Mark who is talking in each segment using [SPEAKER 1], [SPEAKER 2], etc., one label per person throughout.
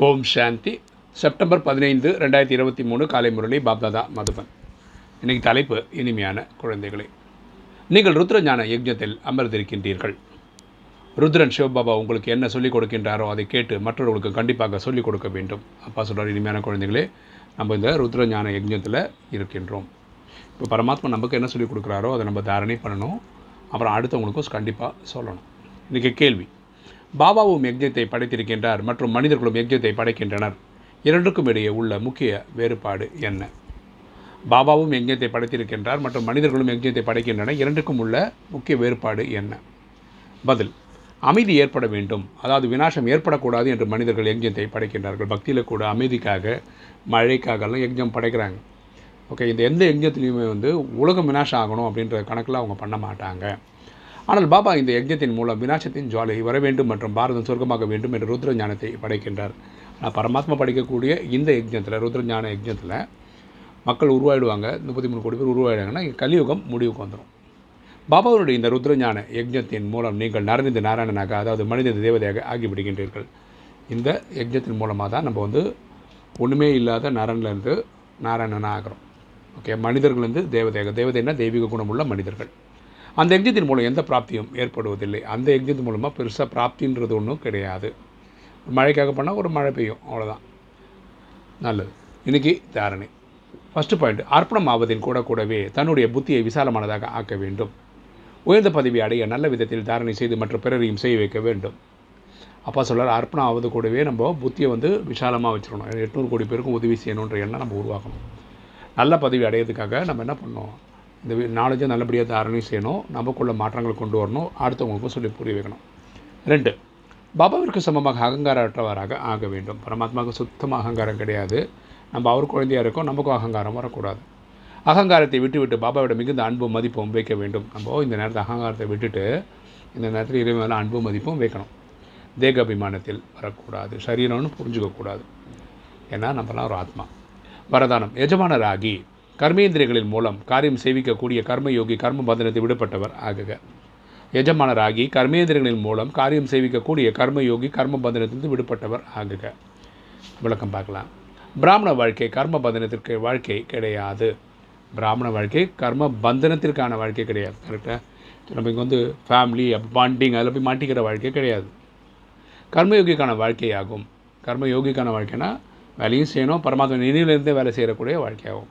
[SPEAKER 1] ஓம் சாந்தி. September பதினைந்து ரெண்டாயிரத்தி இருபத்தி மூணு காலை முரளி பாப்தாதா மதுபன் இன்னைக்கு தலைப்பு இனிமையான குழந்தைகளே. நீங்கள் ருத்ர ஞான யஜ்ஞத்தில் அமர்ந்திருக்கின்றீர்கள். ருத்ரன் சிவபாபா உங்களுக்கு என்ன சொல்லிக் கொடுக்கின்றாரோ அதை கேட்டு மற்றவர்களுக்கு கண்டிப்பாக சொல்லிக் கொடுக்க வேண்டும். அப்பா சொல்கிறார் இனிமையான குழந்தைகளே நம்ம இந்த ருத்ர ஞான யஜ்ஞத்தில் இருக்கின்றோம். இப்போ பரமாத்மா நமக்கு என்ன சொல்லிக் கொடுக்குறாரோ அதை நம்ம தாரணை பண்ணணும். அப்புறம் அடுத்தவங்களுக்கும் கண்டிப்பாக சொல்லணும். இன்றைக்கி கேள்வி பாபாவும் யஜ்யத்தை படைத்திருக்கின்றார் மற்றும் மனிதர்களும் யஜ்யத்தை படைக்கின்றனர். இரண்டுக்கும் இடையே உள்ள முக்கிய வேறுபாடு என்ன? பாபாவும் யஜ்யத்தை படைத்திருக்கின்றார் மற்றும் மனிதர்களும் யஜ்யத்தை படைக்கின்றனர். இரண்டுக்கும் உள்ள முக்கிய வேறுபாடு என்ன? பதில் அமைதி ஏற்பட வேண்டும். அதாவது வினாசம் ஏற்படக்கூடாது என்று மனிதர்கள் யஜ்யத்தை படைக்கின்றார்கள். பக்தியில் கூட அமைதிக்காக மழைக்காகலாம் யஜ்ஞம் படைக்கிறாங்க. ஓகே இந்த எந்த யஜ்யத்துலேயுமே வந்து உலகம் வினாசம் ஆகணும் அப்படின்ற கணக்கில் அவங்க பண்ண மாட்டாங்க. ஆனால் பாபா இந்த யஜ்ஞத்தின் மூலம் வினாசத்தின் ஜுவாலை வர வேண்டும் மற்றும் பாரதம் சொர்க்கமாக வேண்டும் என்று ருத்ர ஞானத்தை படைக்கின்றார். ஆனால் பரமாத்மா படைக்கக்கூடிய இந்த யஜ்ஞத்தில் ருத்ர ஞான யஜ்ஞத்தில் மக்கள் உருவாயிடுவாங்க. முப்பத்தி மூணு கோடி பேர் உருவாயிடுவாங்கன்னா கலியுகம் முடிவுக்கு வந்துடும் பாபாவுடைய இந்த ருத்ரஞான யஜ்ஞத்தின் மூலம் நீங்கள் நரநிந்த நாராயணனாக அதாவது மனித தேவதையாக ஆகிவிடுகின்றீர்கள். இந்த யஜ்ஞத்தின் மூலமாக தான் நம்ம வந்து ஒன்றுமே இல்லாத நரன்லேருந்து நாராயணனாக ஆகிறோம். ஓகே? மனிதர்கள்லேருந்து தேவதையாக தேவதைன்னா தெய்வீக குணமுள்ள மனிதர்கள். அந்த எக்ஜத்தின் மூலம் எந்த பிராப்தியும் ஏற்படுவதில்லை. அந்த யஜ்ஞத்தின் மூலமாக பெருசாக பிராப்தின்றது ஒன்றும் கிடையாது. மழைக்காக பண்ணால் ஒரு மழை பெய்யும். அவ்வளோதான் நல்லது. இன்றைக்கி தாரணை. ஃபஸ்ட்டு பாயிண்ட் அர்ப்பணம் ஆவதின் கூட கூடவே தன்னுடைய புத்தியை விசாலமானதாக ஆக்க வேண்டும். உயர்ந்த பதவி அடைய நல்ல விதத்தில் தாரணை செய்து மற்ற பிறரையும் செய்ய வைக்க வேண்டும். அப்பா சொல்கிறார் அர்ப்பணம் ஆவது கூடவே நம்ம புத்தியை வந்து விசாலமாக வச்சிடணும் எட்நூறு கோடி பேருக்கும் உதவி செய்யணுன்ற எண்ணம் நம்ம உருவாக்கணும். நல்ல பதவி அடையிறதுக்காக நம்ம என்ன பண்ணோம் இந்த நாலேஜை நல்லபடியாக தாரணை செய்யணும். நமக்குள்ள மாற்றங்கள் கொண்டு வரணும். அடுத்தவங்களுக்கும் சொல்லி புரிய வைக்கணும். ரெண்டு பாபாவிற்கு சமமாக அகங்காரற்றவராக ஆக வேண்டும். பரமாத்மாவுக்கு சுத்தமாக அகங்காரம் கிடையாது. நம்ம அவர் குழந்தையாக இருக்கோம். நமக்கும் அகங்காரம் வரக்கூடாது. அகங்காரத்தை விட்டுவிட்டு பாபாவோட மிகுந்த அன்பும் மதிப்பும் வைக்க வேண்டும். நம்ம இந்த நேரத்தில் அகங்காரத்தை விட்டுட்டு இந்த நேரத்தில் இறைவனில் அன்பும் மதிப்பும் வைக்கணும். தேக அபிமானத்தில் வரக்கூடாது. சரீரம்னு புரிஞ்சுக்கக்கூடாது. ஏன்னா நம்மலாம் ஒரு ஆத்மா. வரதானம். எஜமானராகி கர்மேந்திரியங்களின் மூலம் காரியம் செய்விக்கக்கூடிய கர்மயோகி கர்ம பந்தனத்தை விடுபட்டவர் ஆகுக. எஜமானராகி கர்மேந்திரங்களின் மூலம் காரியம் செய்விக்கக்கூடிய கர்மயோகி கர்ம பந்தனத்திலிருந்து விடுபட்டவர் ஆகுக. விளக்கம் பார்க்கலாம். பிராமண வாழ்க்கை கர்ம பந்தனத்திற்கு வாழ்க்கை கிடையாது. பிராமண வாழ்க்கை கர்ம பந்தனத்திற்கான வாழ்க்கை கிடையாது. கரெக்டாக நம்ம இங்கே வந்து ஃபேமிலி பாண்டிங் அதில் போய் மாட்டிக்கிற வாழ்க்கை கிடையாது. கர்மயோகிக்கான வாழ்க்கையாகும். கர்மயோகிக்கான வாழ்க்கைனா வேலையும் செய்யணும் பரமாத்மா நினைவிலிருந்தே வேலை செய்யக்கூடிய வாழ்க்கையாகும்.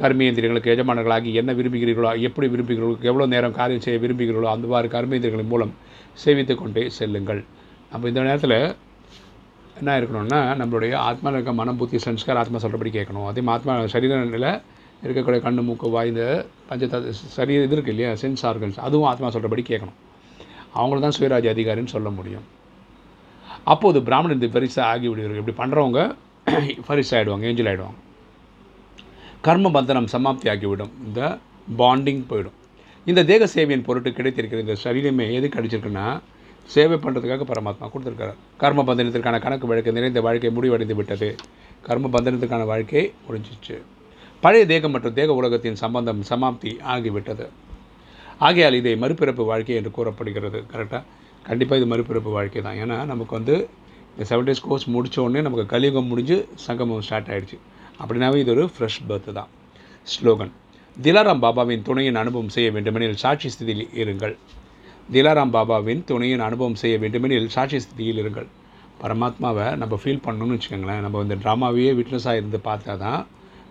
[SPEAKER 1] கர்மேந்திரியங்களுக்கு எஜமானர்களாகி என்ன விரும்புகிறீர்களோ எப்படி விரும்புகிறீர்களோ எவ்வளோ நேரம் காரியம் செய்ய விரும்புகிறீர்களோ அந்தவாறு கர்மேந்திரங்களின் மூலம் சேவித்து கொண்டே செல்லுங்கள். நம்ம இந்த நேரத்தில் என்ன இருக்கணும்னா நம்மளுடைய ஆத்மாவில் இருக்க மனம் புத்தி சன்ஸ்கார் ஆத்மா சொல்கிறபடி கேட்கணும். அதே ஆத்மா நிலையில் இருக்கக்கூடிய கண்ணு மூக்கு வாய்ந்த பஞ்ச சரீர இது இருக்குது இல்லையா? சென்ஸ் ஆர்கன்ஸ் அதுவும் ஆத்மா சொல்கிறபடி கேட்கணும். அவங்கள தான் சுயராஜ்ய அதிகாரின்னு சொல்ல முடியும். அப்போது பிராமணன் இந்த பரிசா ஆகி விடுவார்கள் இப்படி பண்ணுறவங்க பரிசு ஆகிடுவாங்க ஏஞ்சல் ஆகிடுவாங்க கர்ம பந்தனம் சமாப்தி ஆகிவிடும் இந்த பாண்டிங் போயிடும். இந்த தேக சேவையின் பொருட்டு கிடைத்திருக்கிற இந்த சரீரமே எது கிடைச்சிருக்குன்னா சேவை பண்ணுறதுக்காக பரமாத்மா கொடுத்துருக்காரு கர்ம பந்தனத்திற்கான கணக்கு வழக்கு நிறைந்த வாழ்க்கை முடிவடைந்து விட்டது. கர்ம பந்தனத்திற்கான வாழ்க்கை முடிஞ்சிச்சு. பழைய தேகம் மற்றும் தேக உலகத்தின் சம்பந்தம் சமாப்தி ஆகிவிட்டது. ஆகையால் இதை மறுபிறப்பு வாழ்க்கை என்று கூறப்படுகிறது. கரெக்டாக கண்டிப்பாக இது மறுபிறப்பு வாழ்க்கை தான். ஏன்னா நமக்கு வந்து இந்த செவன் டேஸ் கோர்ஸ் முடித்த உடனே நமக்கு கலியுகம் முடிஞ்சு சங்கமம் ஸ்டார்ட் ஆகிடுச்சு அப்படின்னாவே இது ஒரு ஃப்ரெஷ் பர்த் தான். ஸ்லோகன் திலாராம் பாபாவின் துணையின் அனுபவம் செய்ய வேண்டுமெனில் சாட்சி ஸ்திதியில் இருங்கள். திலாராம் பாபாவின் துணையின் அனுபவம் செய்ய வேண்டுமெனில் சாட்சி ஸ்திதியில் இருங்கள். பரமாத்மாவை நம்ம ஃபீல் பண்ணணும்னு வச்சுக்கோங்களேன். நம்ம இந்த ட்ராமாவையே விட்னஸாக இருந்து பார்த்தா தான்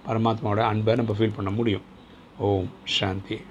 [SPEAKER 1] பரமாத்மாவோட அன்பை நம்ம ஃபீல் பண்ண முடியும். ஓம் சாந்தி.